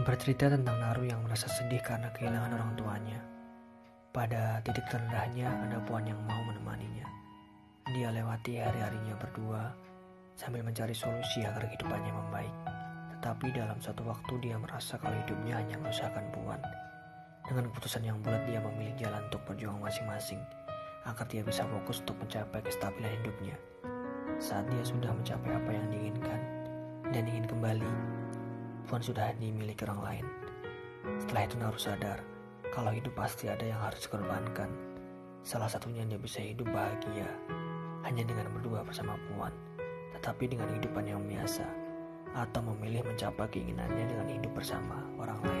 bercerita tentang Naru yang merasa sedih karena kehilangan orang tuanya. Pada titik terendahnya ada Puan yang mau menemaninya. Dia lewati hari-harinya berdua sambil mencari solusi agar kehidupannya membaik. Tetapi dalam satu waktu dia merasa kalau hidupnya hanya menyusahkan Puan. Dengan keputusan yang bulat dia memilih jalan untuk berjuang masing-masing agar dia bisa fokus untuk mencapai kestabilan hidupnya. Saat dia sudah mencapai apa yang diinginkan dan ingin kembali, Puan sudah dimiliki orang lain. Setelah itu Naru sadar kalau hidup pasti ada yang harus dikorbankan. Salah satunya dia bisa hidup bahagia hanya dengan berdua bersama Puan, tetapi dengan kehidupan yang biasa atau memilih mencapai keinginannya dengan hidup bersama orang lain.